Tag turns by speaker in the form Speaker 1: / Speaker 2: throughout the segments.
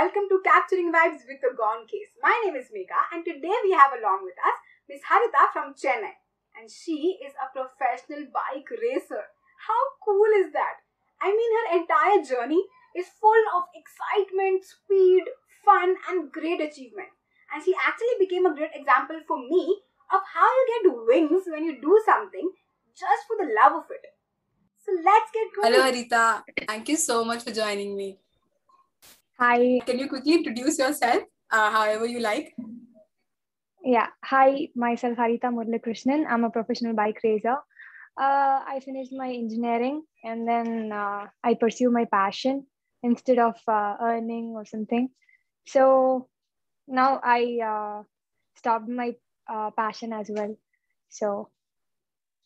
Speaker 1: welcome to Capturing Vibes with the Gone Case. My name is Megha, and today we have along with us Miss Harita from Chennai, and she is a professional bike racer. How cool is that? I mean, her entire journey is full of excitement, speed, fun, and great achievement. And she actually became a great example for me of how you get wings when you do something just for the love of it. So let's get going.
Speaker 2: Hello, Harita. Thank you so much for joining me.
Speaker 3: Hi.
Speaker 2: Can you quickly introduce yourself, uh, however you like?
Speaker 3: Yeah. Hi, myself Harita Muralikrishnan. I'm a professional bike racer. Uh, I finished my engineering and then uh, I pursue my passion instead of uh, earning or something. So now I uh, stopped my uh, passion as well. So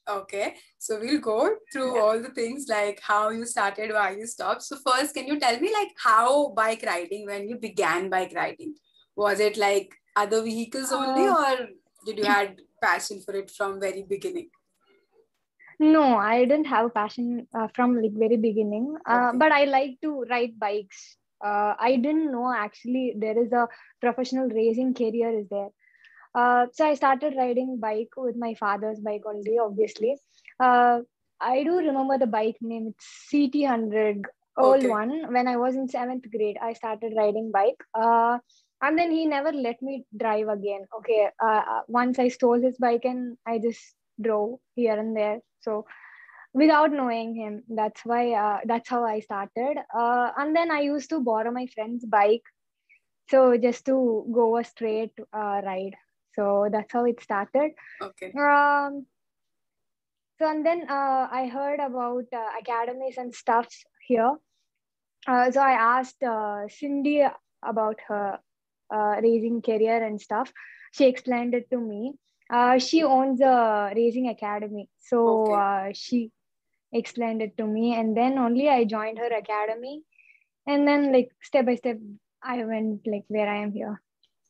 Speaker 2: Okay, so we'll go through
Speaker 3: Yeah.
Speaker 2: all the things like how you started, why you stopped. So first, can you tell me like how bike riding when you began bike riding? Was it like other vehicles only,
Speaker 3: Uh,
Speaker 2: or did you had passion for it from very beginning?
Speaker 3: no, I didn't have passion uh, from like very beginning, uh,
Speaker 2: Okay.
Speaker 3: but I like to ride bikes. Uh, I didn't know actually there is a professional racing career is there. Uh, so I started riding bike with my father's bike only, obviously. Uh, I do remember the bike name. It's CT100, old
Speaker 2: Okay.
Speaker 3: one. When I was in seventh grade, I started riding bike. Uh, and then he never let me drive again. Okay. Uh, uh, once I stole his bike and I just drove here and there. So without knowing him, that's why. Uh, that's how I started. Uh, and then I used to borrow my friend's bike. So just to go a straight uh, ride. So that's how it started.
Speaker 2: Okay.
Speaker 3: Um, so and then uh, I heard about uh, academies and stuff here. Uh, so I asked uh, Cindy about her uh, racing career and stuff. She explained it to me. Uh, she owns a racing academy, so
Speaker 2: Okay.
Speaker 3: uh, she explained it to me, and then only I joined her academy, and then like step by step, I went like where I am here.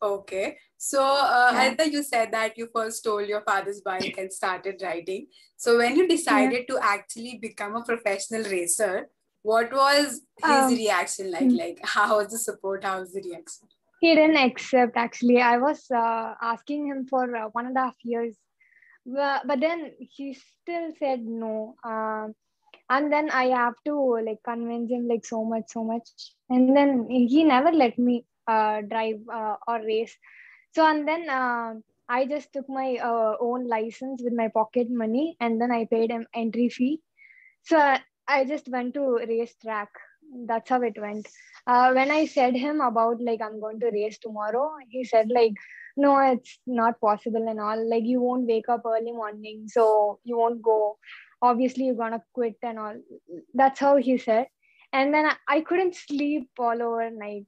Speaker 2: Okay. So, uh,
Speaker 3: Yeah.
Speaker 2: Harita, you said that you first stole your father's bike and started riding. So, when you decided to actually become a professional racer, what was his
Speaker 3: Um,
Speaker 2: reaction like?
Speaker 3: hmm.
Speaker 2: Like, how was the support? How was the reaction?
Speaker 3: he didn't accept actually i was uh, asking him for uh, one and a half years but, but then he still said no um, and then i have to like convince him like so much so much and then he never let me uh, drive uh, or race so and then uh, i just took my uh, own license with my pocket money and then i paid him entry fee so I, I just went to race track that's how it went uh, when I said him about like I'm going to race tomorrow, he said like, no, it's not possible and all. Like you won't wake up early morning, so you won't go. Obviously, you're gonna quit and all. That's how he said. And then I, I couldn't sleep all over night,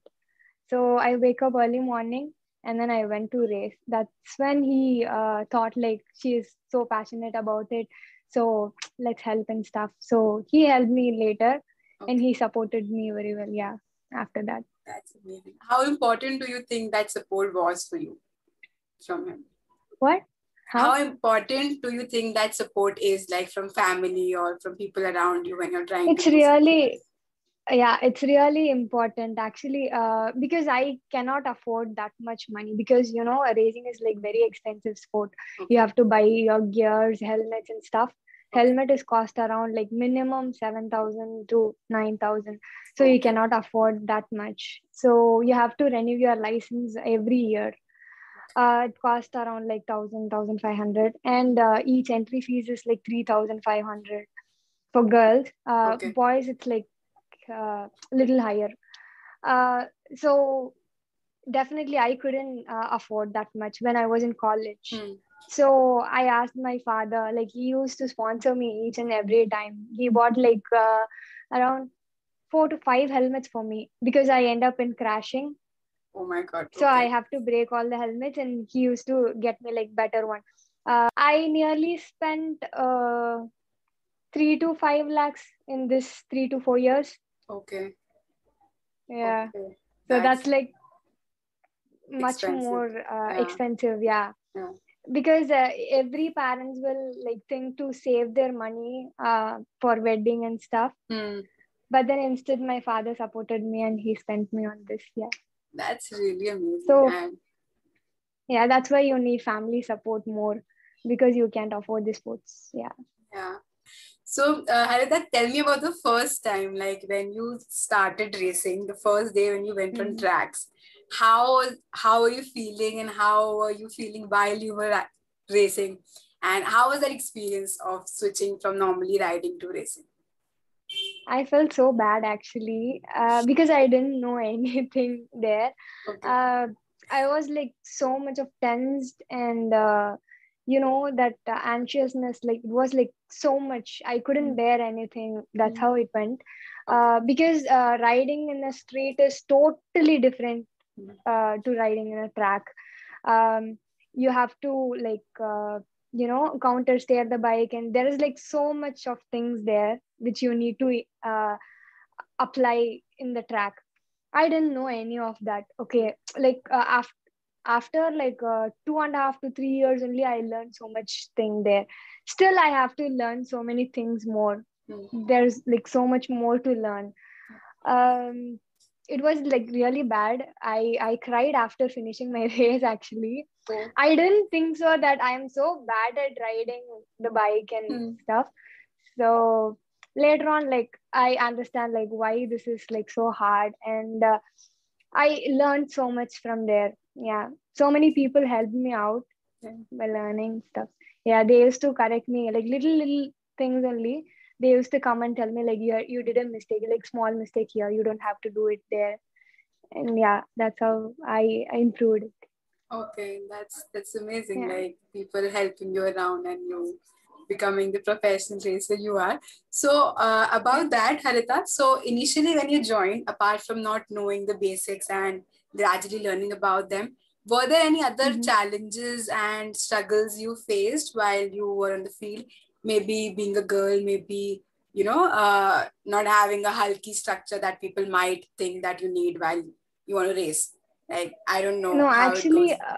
Speaker 3: so I wake up early morning and then I went to race. That's when he uh, thought like she is so passionate about it, so let's help and stuff. So he helped me later, and he supported me very well. Yeah, after that.
Speaker 2: that's amazing. How important do you think that support was for you from him?
Speaker 3: What?
Speaker 2: How
Speaker 3: How?
Speaker 2: important do you think that support is, like from family or from people around you when you're trying
Speaker 3: It's really, yeah, it's really important actually, uh, because I cannot afford that much money because you know, racing is like very expensive sport.
Speaker 2: Okay.
Speaker 3: You have to buy your gears, helmets, and stuff.
Speaker 2: Okay.
Speaker 3: Helmet is cost around like minimum 7,000 to 9,000. So you cannot afford that much. So you have to renew your license every year. Uh, it costs around like 1,000, 1,500. And uh, each entry fees is like 3,500 for girls. Uh,
Speaker 2: Okay.
Speaker 3: boys, it's like uh, little higher. Uh, so definitely I couldn't uh, afford that much when I was in college.
Speaker 2: Hmm.
Speaker 3: So I asked my father, like he used to sponsor me each and every time. He bought like uh, around four to five helmets for me because I end up in crashing.
Speaker 2: Oh my God.
Speaker 3: So I have to break all the helmets, and he used to get me like better one. Uh, I nearly spent uh, three to five lakhs in this three to four years.
Speaker 2: Okay.
Speaker 3: Yeah.
Speaker 2: Okay.
Speaker 3: So
Speaker 2: That's
Speaker 3: that's like much
Speaker 2: expensive.
Speaker 3: more uh,
Speaker 2: Yeah.
Speaker 3: expensive. Yeah.
Speaker 2: Yeah.
Speaker 3: Because uh, every parents will like think to save their money uh, for wedding and stuff.
Speaker 2: Hmm.
Speaker 3: But then instead, my father supported me and he spent me on this. Yeah.
Speaker 2: That's really amazing.
Speaker 3: So-
Speaker 2: and
Speaker 3: Yeah, that's why you need family support more because you can't afford the sports. Yeah.
Speaker 2: Yeah. So, uh, Harita, tell me about the first time, like when you started racing, the first day when you went on
Speaker 3: Mhm.
Speaker 2: tracks. How how were you feeling, and how were you feeling while you were racing, and how was that experience of switching from normally riding to racing?
Speaker 3: I felt so bad actually uh, because I didn't know anything there.
Speaker 2: Okay.
Speaker 3: uh, I was like so much of tensed and uh, you know that uh, anxiousness like it was like so much I couldn't
Speaker 2: Mm.
Speaker 3: bear anything that's
Speaker 2: Mm.
Speaker 3: how it went uh, because uh, riding in a street is totally different
Speaker 2: Mm.
Speaker 3: uh, to riding in a track um, you have to like uh, you know counter steer the bike and there is like so much of things there which you need to uh, apply in the track i didn't know any of that okay like uh, after after like uh, two and a half to three years only i learned so much thing there. Still i have to learn so many things more.
Speaker 2: Mm.
Speaker 3: there's like so much more to learn. Um it was like really bad. I i cried after finishing my race actually.
Speaker 2: Oh.
Speaker 3: i didn't think so that i'm so bad at riding the bike and
Speaker 2: Hmm.
Speaker 3: stuff. So later on like i understand like why this is like so hard. And uh, i learned so much from there yeah. So many people helped me out by learning stuff. Yeah they used to correct me like little little things only. They used to come and tell me like you you did a mistake like small mistake here. You don't have to do it there. And yeah that's how i, I improved it.
Speaker 2: Okay, that's that's amazing.
Speaker 3: Yeah.
Speaker 2: Like people helping you around and you becoming the professional racer you are. So uh, about that, Harita. So initially when you joined, apart from not knowing the basics and gradually learning about them, were there any other
Speaker 3: Mhm.
Speaker 2: challenges and struggles you faced while you were on the field? Maybe being a girl, maybe you know, uh, not having a hulky structure that people might think that you need while you want to race. Like I don't know.
Speaker 3: no
Speaker 2: how it
Speaker 3: actually
Speaker 2: goes.
Speaker 3: uh,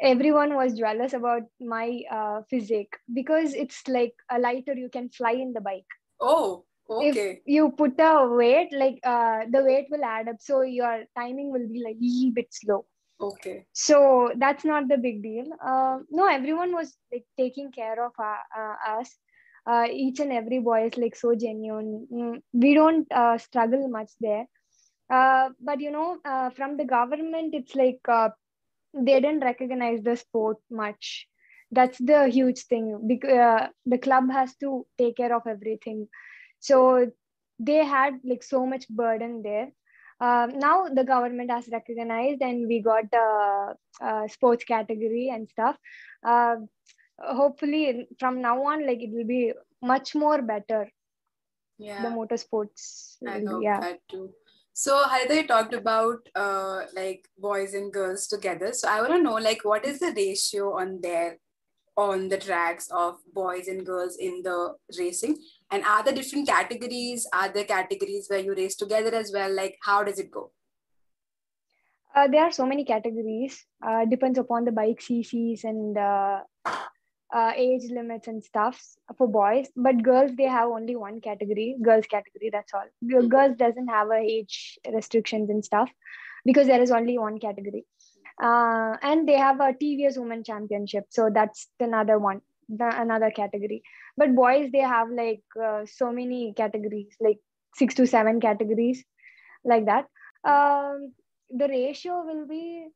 Speaker 3: everyone was jealous about my uh, physique because it's like a lighter you can fly in the bike.
Speaker 2: Oh, okay.
Speaker 3: if you put a weight like uh, the weight will add up so your timing will be like a little bit slow.
Speaker 2: Okay.
Speaker 3: so that's not the big deal. Uh, no everyone was like taking care of uh, uh, us. Uh, each and every boy is like so genuine. Mm, we don't uh, struggle much there. Uh, but you know uh, from the government it's like uh, they didn't recognize the sport much. That's the huge thing. Because uh, the club has to take care of everything. So they had like so much burden there. Um, now the government has recognized and we got a, a sports category and stuff. Uh, hopefully from now on like it will be much more better.
Speaker 2: Yeah.
Speaker 3: the motorsports
Speaker 2: I hope
Speaker 3: yeah.
Speaker 2: that too. So Harita, you talked about uh like boys and girls together. So I want to know like what is the ratio on there on the tracks of boys and girls in the racing? And are there different categories? Are there categories where you race together as well? Like how does it go?
Speaker 3: Uh, there are so many categories. Uh, depends upon the bike CCs and uh, age limits and stuffs for boys. But girls, they have only one category, girls category. That's all.
Speaker 2: Mhm.
Speaker 3: Girls doesn't have a age restrictions and stuff because there is only one category. Uh, and they have a TVS Women Championship, so that's another one, the, another category. But boys, they have like uh, so many categories, like six to seven categories, like that. Um, the ratio will be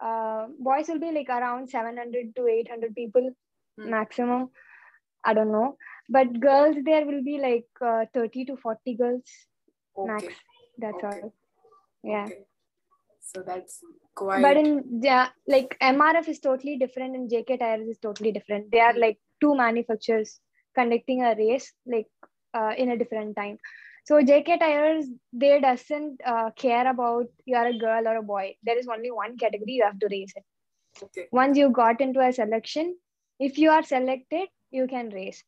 Speaker 3: uh, boys will be like around 700 to 800 people
Speaker 2: Hmm.
Speaker 3: maximum i don't know but girls there will be like uh, 30 to 40 girls
Speaker 2: Okay.
Speaker 3: max that's
Speaker 2: Okay.
Speaker 3: all yeah
Speaker 2: Okay. So that's quite
Speaker 3: but in yeah, like mrf is totally different and jk tires is totally different they are like two manufacturers conducting a race like uh, in a different time so jk tires they doesn't uh, care about you are a girl or a boy there is only one category you have to race it
Speaker 2: okay.
Speaker 3: once you got into a selection if you are selected you can race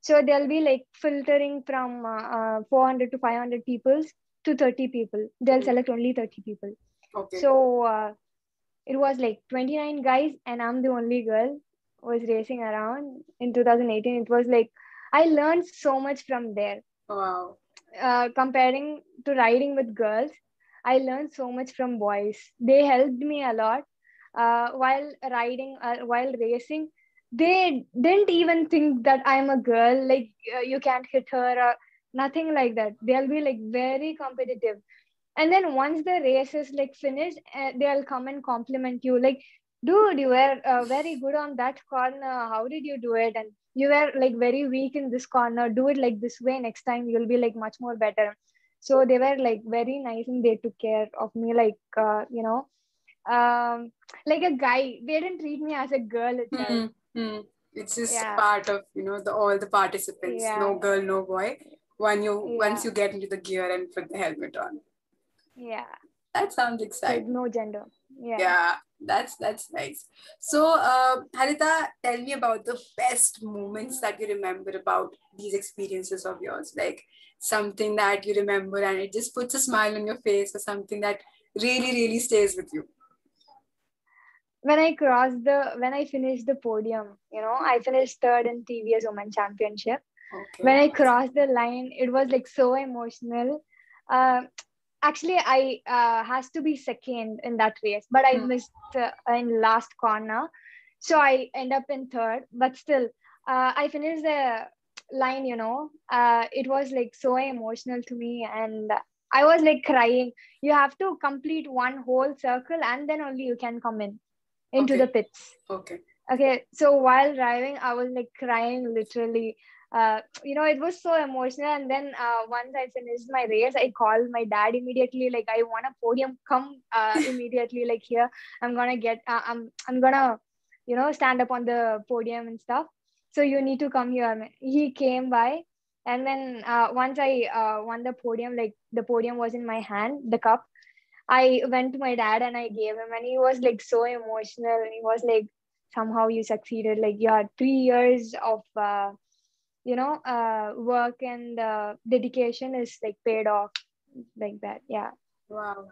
Speaker 3: so they'll be like filtering from uh, uh, 400 to 500 people to 30 people they'll
Speaker 2: Mhm.
Speaker 3: select only 30 people
Speaker 2: Okay.
Speaker 3: so uh, it was like 29 guys and i'm the only girl who was racing around in 2018 it was like i learned so much from there
Speaker 2: wow.
Speaker 3: uh, comparing to riding with girls I learned so much from boys. They helped me a lot uh, while riding, uh, while racing. They didn't even think that I'm a girl. Like uh, you can't hit her, or nothing like that. They'll be like very competitive. And then once the race is like finished, uh, they'll come and compliment you. Like, dude, you were uh, very good on that corner. How did you do it? And you were like very weak in this corner. Do it like this way. Next time you'll be like much more better so they were like very nice and they took care of me like uh, you know um like a guy they didn't treat me as a girl itself.
Speaker 2: Mm-hmm. it's just yeah. part of you know the all the participants. Yeah. no girl no boy. When you yeah. once you get into the gear and put the helmet on.
Speaker 3: Yeah.
Speaker 2: That sounds exciting.
Speaker 3: Like no gender. Yeah.
Speaker 2: Yeah. That's that's nice. So uh, harita tell me about the best moments that you remember about these experiences of yours. Like something that you remember and it just puts a smile on your face or something that really really stays with you
Speaker 3: when i crossed the when i finished the podium you know i finished third in tvs women championship. Okay. when i crossed the line it was like so emotional. Uh, actually i uh, has to be second in that race but i mm. missed uh, in last corner. So i end up in third but still uh, i finished the line you know. Uh, it was like so emotional to me and i was like crying. You have to complete one whole circle and then only you can come in into
Speaker 2: okay.
Speaker 3: the pits.
Speaker 2: Okay.
Speaker 3: Okay so while driving i was like crying literally. Uh, you know it was so emotional and then uh, once i finished my race i called my dad immediately like i want a podium. Come uh, immediately like here. I'm gonna get uh, i'm i'm gonna you know stand up on the podium and stuff. So you need to come here. He came by and then uh, once i uh, won the podium like the podium was in my hand the cup i went to my dad and i gave him and he was like so emotional. And he was like somehow you succeeded like you had three years of uh, you know uh, work and uh, dedication is like paid off like that yeah.
Speaker 2: Wow.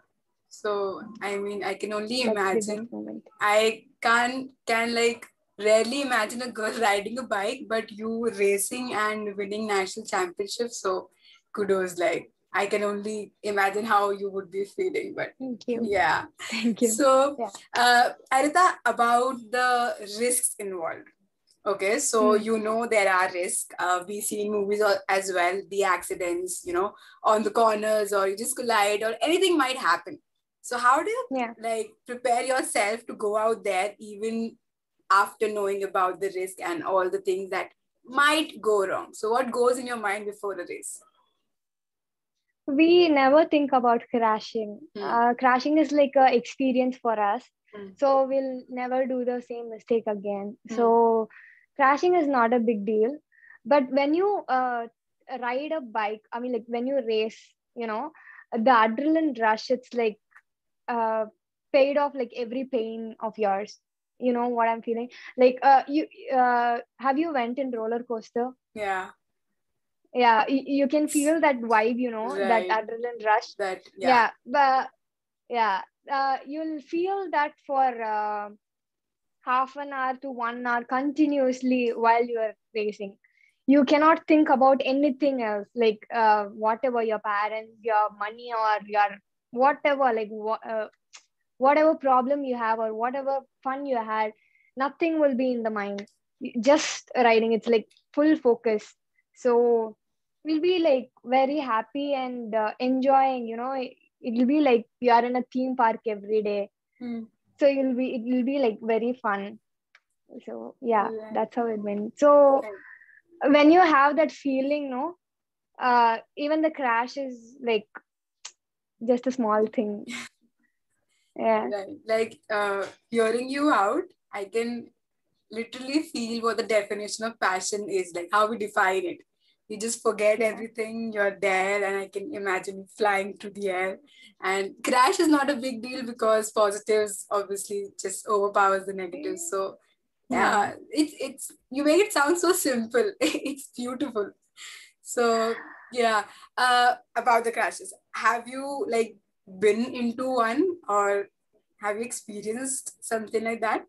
Speaker 2: So i mean i can only That's imagine. i can't can like rarely imagine a girl riding a bike, but you racing and winning national championships. So kudos, like I can only imagine how you would be feeling. But
Speaker 3: thank you.
Speaker 2: Yeah.
Speaker 3: Thank you.
Speaker 2: So, yeah. uh, Harita, about the risks involved. Okay, so mm. you know there are risks. Uh, we see in movies as well the accidents, you know, on the corners or you just collide or anything might happen. So how do you
Speaker 3: yeah.
Speaker 2: like prepare yourself to go out there even after knowing about the risk and all the things that might go wrong. So, what goes in your mind before the race?
Speaker 3: We never think about crashing. Hmm. Uh, crashing is like an experience for us. Hmm. So, we'll never do the same mistake again. Hmm. So, crashing is not a big deal. But when you uh, ride a bike, I mean, like when you race, you know, the adrenaline rush, it's like uh, paid off like every pain of yours you know what i'm feeling like uh you uh have you went in roller coaster
Speaker 2: yeah
Speaker 3: yeah you, you can feel that vibe you know right. that adrenaline rush.
Speaker 2: That
Speaker 3: yeah, yeah but yeah uh, you'll feel that for uh, half an hour to one hour continuously while you're racing. You cannot think about anything else like uh, whatever your parents your money or your whatever like uh, whatever problem you have or whatever fun you had nothing will be in the mind. Just riding it's like full focus. So we'll be like very happy and uh, enjoying you know. It, will be like you are in a theme park every day.
Speaker 2: Mm.
Speaker 3: so you'll be it will be like very fun. So yeah, yeah. that's how it went. So when you have that feeling no uh even the crash is like just a small thing. Yeah.
Speaker 2: Right. like uh, hearing you out i can literally feel what the definition of passion is like how we define it you just forget everything you're there and i can imagine flying through the air. And crash is not a big deal because positives obviously just overpowers the negatives so yeah. it's it's you make it sound so simple it's beautiful. So yeah uh about the crashes. Have you like been into one or have you experienced something like that?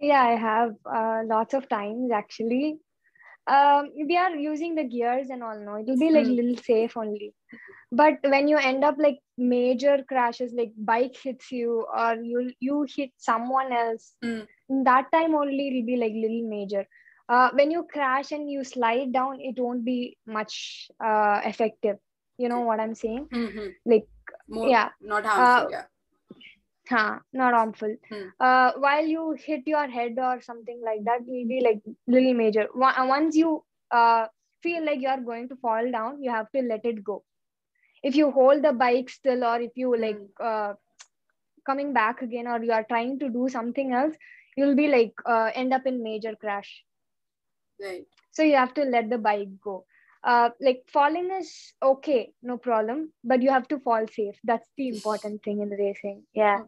Speaker 3: Yeah, I have uh, lots of times actually. Um, we are using the gears and all, no, it will be like mm. little safe only. but when you end up like major crashes like bike hits you or you you hit someone else
Speaker 2: Mm.
Speaker 3: that time only it'll be like little major uh, when you crash and you slide down it won't be much uh, effective you know what i'm saying
Speaker 2: Mhm.
Speaker 3: Like,
Speaker 2: More,
Speaker 3: yeah.
Speaker 2: not harmful.
Speaker 3: Uh,
Speaker 2: yeah.
Speaker 3: Huh, not harmful.
Speaker 2: Hmm.
Speaker 3: uh, while you hit your head or something like that will be like little major uh, once you uh, feel like you are going to fall down you have to let it go. If you hold the bike still or if you like uh, coming back again or you are trying to do something else you'll be like uh, end up in major crash.
Speaker 2: Right.
Speaker 3: so you have to let the bike go uh, like falling is okay no problem but you have to fall safe. That's the important thing in racing yeah.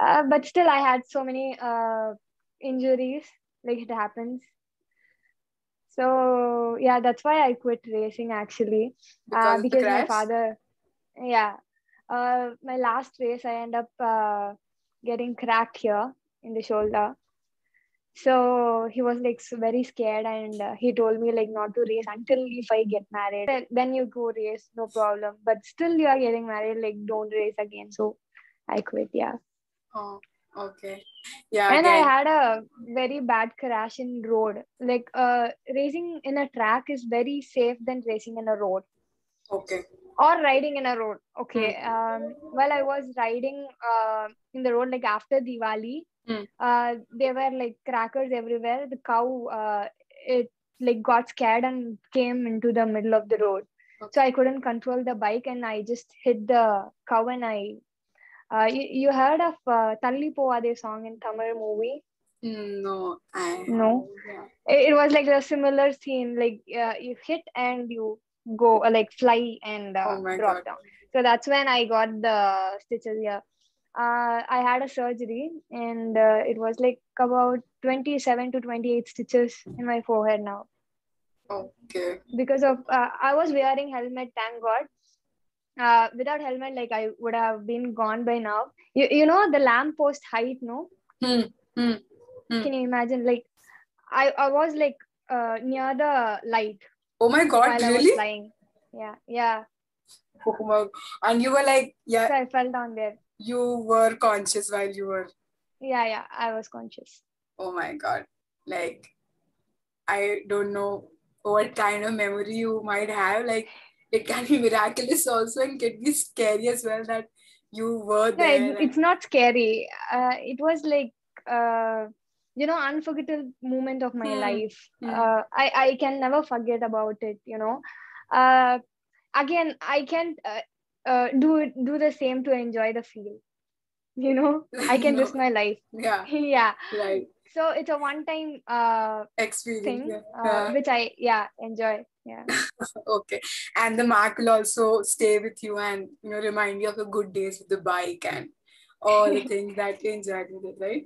Speaker 3: Uh, but still i had so many uh, injuries like it happens. So yeah that's why i quit racing actually.
Speaker 2: Because
Speaker 3: uh, because my father yeah. Uh, my last race i end up uh, getting cracked here in the shoulder so he was like very scared and uh, he told me like not to race until if i get married then, then you go race no problem but still you are getting married like don't race again so i quit yeah
Speaker 2: Oh, okay. Yeah.
Speaker 3: and
Speaker 2: again.
Speaker 3: i had a very bad crash in road like uh racing in a track is very safe than racing in a road
Speaker 2: okay.
Speaker 3: or riding in a road okay um while i was riding uh in the road like after diwali
Speaker 2: Hmm.
Speaker 3: uh there were like crackers everywhere the cow uh it like got scared and came into the middle of the road so i couldn't control the bike and i just hit the cow and i uh, you, you heard of uh, Thalli Pogathey song in Tamil movie?
Speaker 2: No, I
Speaker 3: No.
Speaker 2: Yeah.
Speaker 3: It, it was like a similar scene, like uh, you hit and you go uh, like fly and uh,
Speaker 2: Oh
Speaker 3: drop
Speaker 2: God.
Speaker 3: down. So that's when I got the stitches here. Uh, I had a surgery and uh, it was like about 27 to 28 stitches in my forehead now
Speaker 2: Okay.
Speaker 3: because of uh, I was wearing helmet. Thank God. Uh, without helmet, like I would have been gone by now. You you know the lamppost height, no?
Speaker 2: Hmm. Hmm. Hmm.
Speaker 3: Can you imagine? Like I I was like uh, near the light
Speaker 2: Oh my God,
Speaker 3: while I was
Speaker 2: really?
Speaker 3: Yeah, yeah.
Speaker 2: Oh my, and you were like, yeah,
Speaker 3: So I fell down there.
Speaker 2: You were conscious while you were,
Speaker 3: Yeah, yeah. I was conscious.
Speaker 2: oh my God. Like, I don't know what kind of memory you might have. Like, it can be miraculous also and can be scary as well that you were there.
Speaker 3: it, it's not scary. Uh, it was like uh, you know, unforgettable moment of my
Speaker 2: Hmm,
Speaker 3: life.
Speaker 2: hmm.
Speaker 3: Uh, I I can never forget about it. You know. Uh, again, I can't uh, do do the same to enjoy the feel. You know, I can
Speaker 2: No.
Speaker 3: risk my life.
Speaker 2: yeah,
Speaker 3: yeah.
Speaker 2: right.
Speaker 3: So it's a one time uh
Speaker 2: Experience.
Speaker 3: thing
Speaker 2: yeah.
Speaker 3: uh,
Speaker 2: Yeah.
Speaker 3: which I yeah enjoy. Yeah.
Speaker 2: Okay. And the mark will also stay with you and you know remind you of the good days with the bike and all the things that you enjoyed with it, right?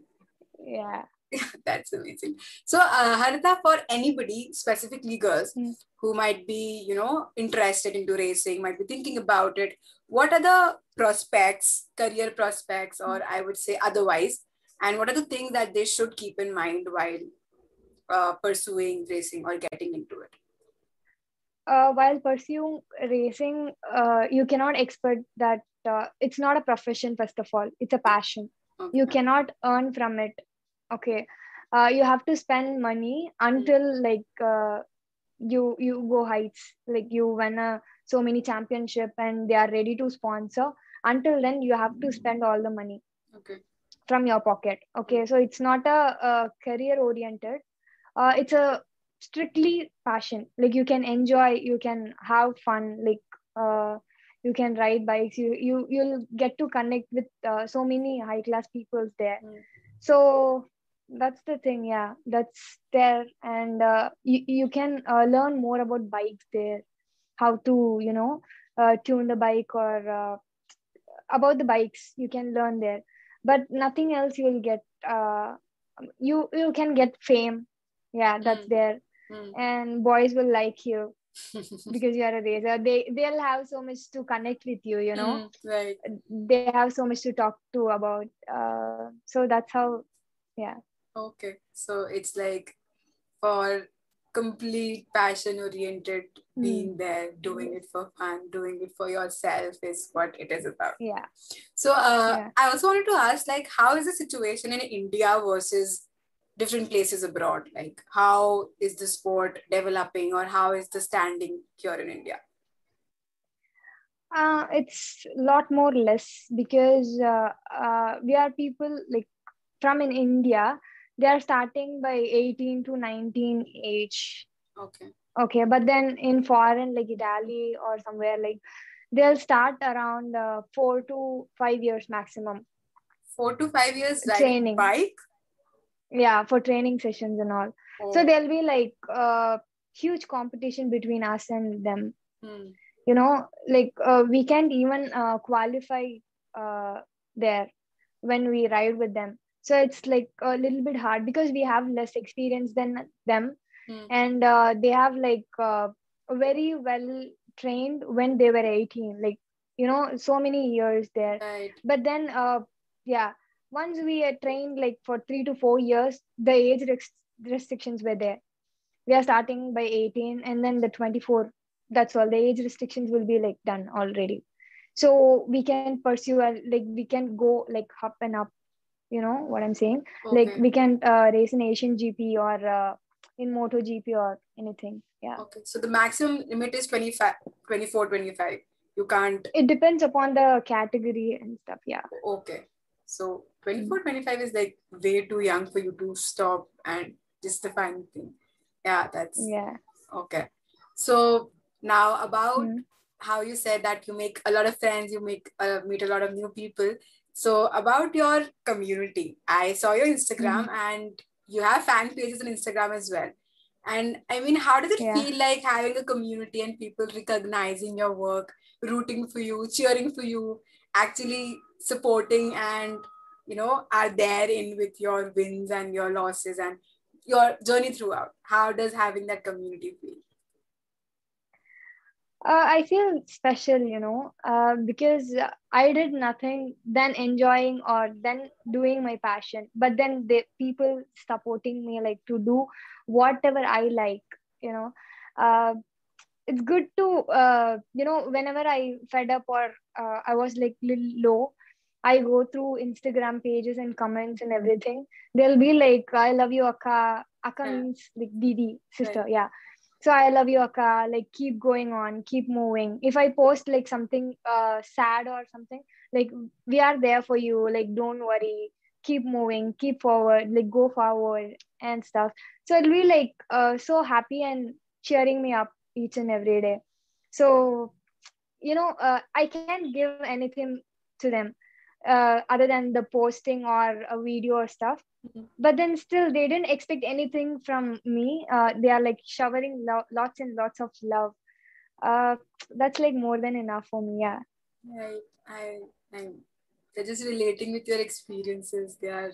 Speaker 3: Yeah.
Speaker 2: That's amazing. So, uh, Harita, for anybody, specifically girls
Speaker 3: Mm.
Speaker 2: who might be, you know, interested into racing, might be thinking about it, what are the prospects, career prospects, or I would say otherwise, and what are the things that they should keep in mind while uh, pursuing racing or getting into it?
Speaker 3: uh, while pursuing racing, uh, you cannot expect that uh, it's not a profession, first of all, it's a passion.
Speaker 2: Okay.
Speaker 3: You cannot earn from it. Okay. Uh, you have to spend money until like uh, you you go heights. Like you win a, so many championship and they are ready to sponsor. Until then you have to spend all the money
Speaker 2: Okay.
Speaker 3: from your pocket. Okay. So it's not a, a career oriented. Uh, it's a strictly passion. Like you can enjoy you can have fun. Like uh, you can ride bikes. You you you'll get to connect with uh, so many high class people there.
Speaker 2: Mm.
Speaker 3: so that's the thing yeah. That's there. And uh, you, you can uh, learn more about bikes there. How to you know uh, tune the bike or uh, about the bikes you can learn there. But nothing else you'll get uh, you you can get fame. Yeah that's
Speaker 2: Mm.
Speaker 3: there.
Speaker 2: Mm.
Speaker 3: and boys will like you because you are a racer. They they'll have so much to connect with you you know?
Speaker 2: Mm, right.
Speaker 3: they have so much to talk to about uh, so that's how yeah
Speaker 2: Okay. So it's like for complete passion oriented
Speaker 3: Hmm.
Speaker 2: being there doing it for fun doing it for yourself is what it is about
Speaker 3: Yeah.
Speaker 2: so uh,
Speaker 3: Yeah.
Speaker 2: i also wanted to ask like how is the situation in india versus different places abroad like how is the sport developing or how is the standing here in india
Speaker 3: Uh, it's a lot more less because uh, uh, we are people like from in India, they are starting by 18 to 19 age.
Speaker 2: okay
Speaker 3: Okay, but then in foreign like Italy or somewhere like they'll start around uh, four to five years maximum.
Speaker 2: four to five years riding
Speaker 3: Training.
Speaker 2: bike
Speaker 3: Yeah, for training sessions and all. So
Speaker 2: Oh,
Speaker 3: there'll be like uh, huge competition between us and them.
Speaker 2: hmm.
Speaker 3: you know like uh, we can't even uh, qualify uh, there when we ride with them so it's like a little bit hard because we have less experience than them.
Speaker 2: Hmm.
Speaker 3: and uh, they have like uh, very well trained when they were 18 like you know so many years there.
Speaker 2: Right.
Speaker 3: But then uh, yeah once we are trained like for three to four years the age restrictions were there. We are starting by 18 and then the 24 that's all. The age restrictions will be like done already. So we can pursue uh, like we can go like up and up you know what i'm saying like we can uh, race in asian gp or uh, in moto gp or anything yeah
Speaker 2: Okay, so the maximum limit is 25, 24, 25. You can't,
Speaker 3: it depends upon the category and stuff yeah
Speaker 2: okay. So 24, 25 is like way too young for you to stop and just the fun thing. Yeah, that's
Speaker 3: yeah
Speaker 2: okay. So now about
Speaker 3: Mm.
Speaker 2: how you said that you make a lot of friends, you make uh, meet a lot of new people. So about your community, I saw your Instagram mm-hmm. and you have fan pages on Instagram as well. And I mean, how does it
Speaker 3: Yeah.
Speaker 2: feel like having a community and people recognizing your work, rooting for you, cheering for you, actually supporting and you know are there in with your wins and your losses and your journey throughout? How does having that community feel?
Speaker 3: Uh, I feel special, you know, uh, because I did nothing than enjoying or then doing my passion. But then the people supporting me, like to do whatever I like, you know. Uh, it's good to, uh, you know, whenever I fed up or uh, I was like little low, I go through Instagram pages and comments and everything. They'll be like, "I love you, Akka." Akka
Speaker 2: Yeah.
Speaker 3: means like Didi, sister. Yeah so i love you akka. Like keep going on. Keep moving. If i post like something uh, sad or something like we are there for you. Like don't worry. Keep moving. Keep forward. Like go forward and stuff. So it'll be like uh, so happy and cheering me up each and every day. So you know uh, i can't give anything to them uh, other than the posting or a video or stuff. But then still they didn't expect anything from me uh, they are like showering lo- lots and lots of love uh, that's like more than enough for me yeah
Speaker 2: Right. I, I, they're just relating with your experiences. They are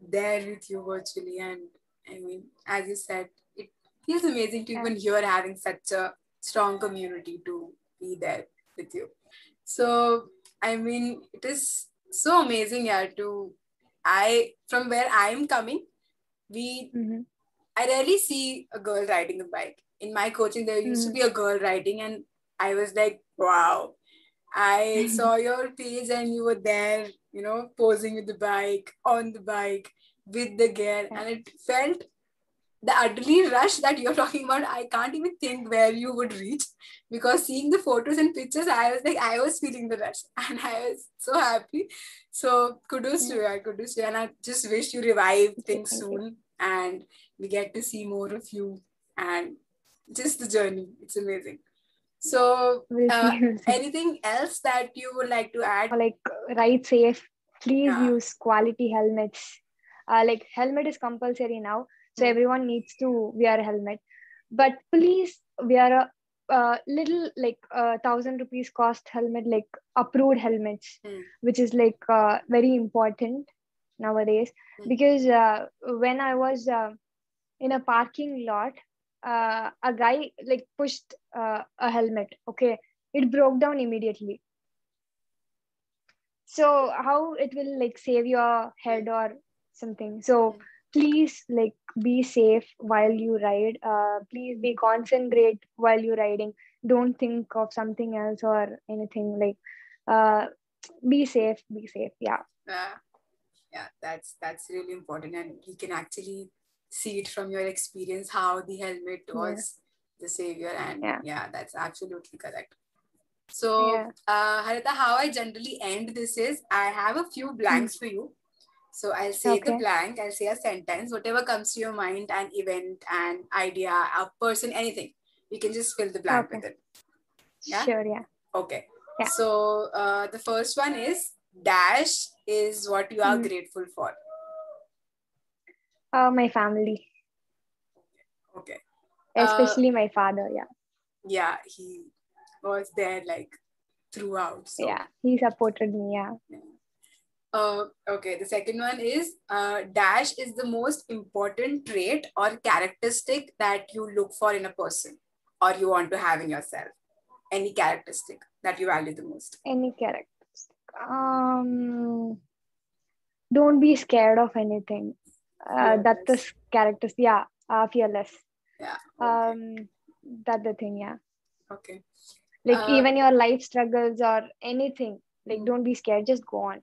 Speaker 2: there with you virtually. And I mean, as you said, it feels amazing to
Speaker 3: Yeah.
Speaker 2: even hear having such a strong community to be there with you. So, I mean, it is so amazing, yeah, to, I, from where I'm coming, we
Speaker 3: hmm
Speaker 2: I rarely see a girl riding a bike. In my coaching, there used to
Speaker 3: Mhm.
Speaker 2: be a girl riding, and I was like, wow. I saw your page and you were there, you know, posing with the bike, on the bike, with the gear, and it felt the adrenaline rush that you're talking about. I can't even think where you would reach because seeing the photos and pictures, I was like, I was feeling the rush and I was so happy. So kudos to you, I kudos to you, and I just wish you revive things soon and we get to see more of you and just the journey. It's amazing. So, uh,
Speaker 3: see. We'll see.
Speaker 2: anything else that you would like to add?
Speaker 3: like ride safe please
Speaker 2: Yeah.
Speaker 3: use quality helmets uh, like helmet is compulsory now so everyone needs to wear a helmet but please wear a uh, little like uh, thousand rupees cost helmet like approved helmets
Speaker 2: Mm.
Speaker 3: which is like uh, very important nowadays
Speaker 2: Mm.
Speaker 3: because uh, when i was uh, in a parking lot uh, a guy like pushed uh, a helmet okay it broke down immediately so how it will like save your head or something so
Speaker 2: Mm.
Speaker 3: Please like be safe while you ride uh, please be concentrate while you're riding don't think of something else or anything like uh, be safe be safe yeah
Speaker 2: yeah yeah that's that's really important and we can actually see it from your experience how the helmet was yeah. the savior and yeah. yeah that's absolutely correct so yeah. uh Harita, how i generally end this is i have a few blanks mm. for you so I'll say okay. the blank, I'll say a sentence, whatever comes to your mind, an event, an idea, a person, anything. You can just fill the blank okay. with it.
Speaker 3: Yeah? Sure, yeah.
Speaker 2: Okay. Yeah. So uh, the first one is dash is what you are mm. grateful for.
Speaker 3: Uh, my family.
Speaker 2: Okay.
Speaker 3: Especially uh, my father, yeah.
Speaker 2: Yeah, he was there like throughout.
Speaker 3: So. Yeah, he supported me, yeah. yeah.
Speaker 2: Uh, okay, the second one is uh, dash is the most important trait or characteristic that you look for in a person or you want to have in yourself. Any characteristic that you value the most.
Speaker 3: Any characteristic. Um, don't be scared of anything. Uh, that's the characteristic. Yeah, uh, fearless.
Speaker 2: Yeah.
Speaker 3: Okay. Um, that's the thing. Yeah.
Speaker 2: Okay.
Speaker 3: Like uh, even your life struggles or anything, like don't be scared. Just go on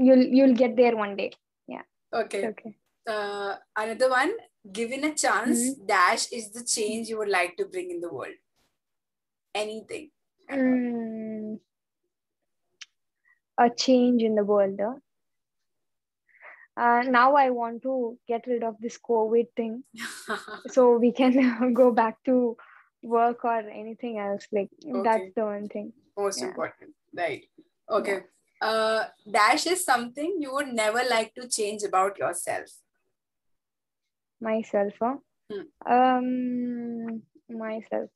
Speaker 3: you'll you'll get there one day. Yeah.
Speaker 2: Okay.
Speaker 3: Okay.
Speaker 2: Uh, another one given a chance mm-hmm. dash is the change you would like to bring in the world. Anything.
Speaker 3: Mm, a change in the world uh, uh, now i want to get rid of this covid thing so we can go back to work or anything else like okay. that's the one thing.
Speaker 2: Most yeah. important. Right. Okay. Yeah uh, dash is something you would never like to change about yourself
Speaker 3: myself huh? hmm. um myself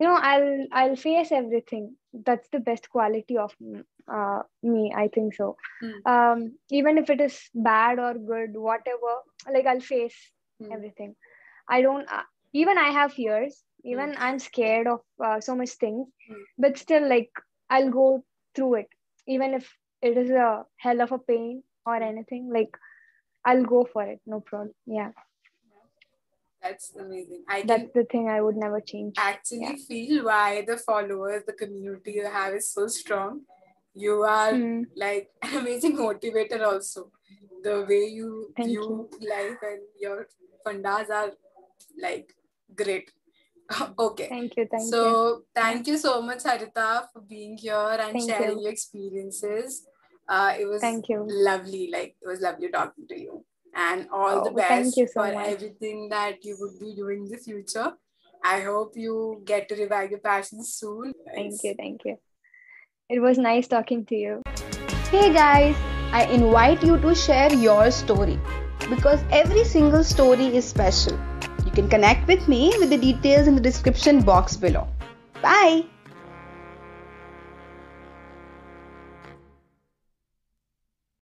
Speaker 3: you know i'll i'll face everything that's the best quality of uh, me i think so hmm. um even if it is bad or good whatever like i'll face hmm. everything i don't uh, even i have fears even hmm. i'm scared of uh, so much things hmm. but still like i'll go through it even if it is a hell of a pain or anything like i'll go for it no problem yeah
Speaker 2: that's amazing I
Speaker 3: that's the thing i would never change
Speaker 2: actually yeah. feel why the followers the community you have is so strong you are mm. like an amazing motivator also the way you
Speaker 3: Thank
Speaker 2: view
Speaker 3: you.
Speaker 2: life and your fundas are like great okay.
Speaker 3: Thank you. Thank
Speaker 2: so,
Speaker 3: you.
Speaker 2: So, thank you so much, Harita, for being here and
Speaker 3: thank
Speaker 2: sharing
Speaker 3: you.
Speaker 2: your experiences. Uh, it was
Speaker 3: thank you.
Speaker 2: lovely. Like, it was lovely talking to you. And all oh, the best
Speaker 3: so
Speaker 2: for
Speaker 3: much.
Speaker 2: everything that you would be doing in the future. I hope you get to revive your passion soon.
Speaker 3: Thank you. Thank you. It was nice talking to you.
Speaker 1: Hey guys, I invite you to share your story because every single story is special can connect with me with the details in the description box below. Bye!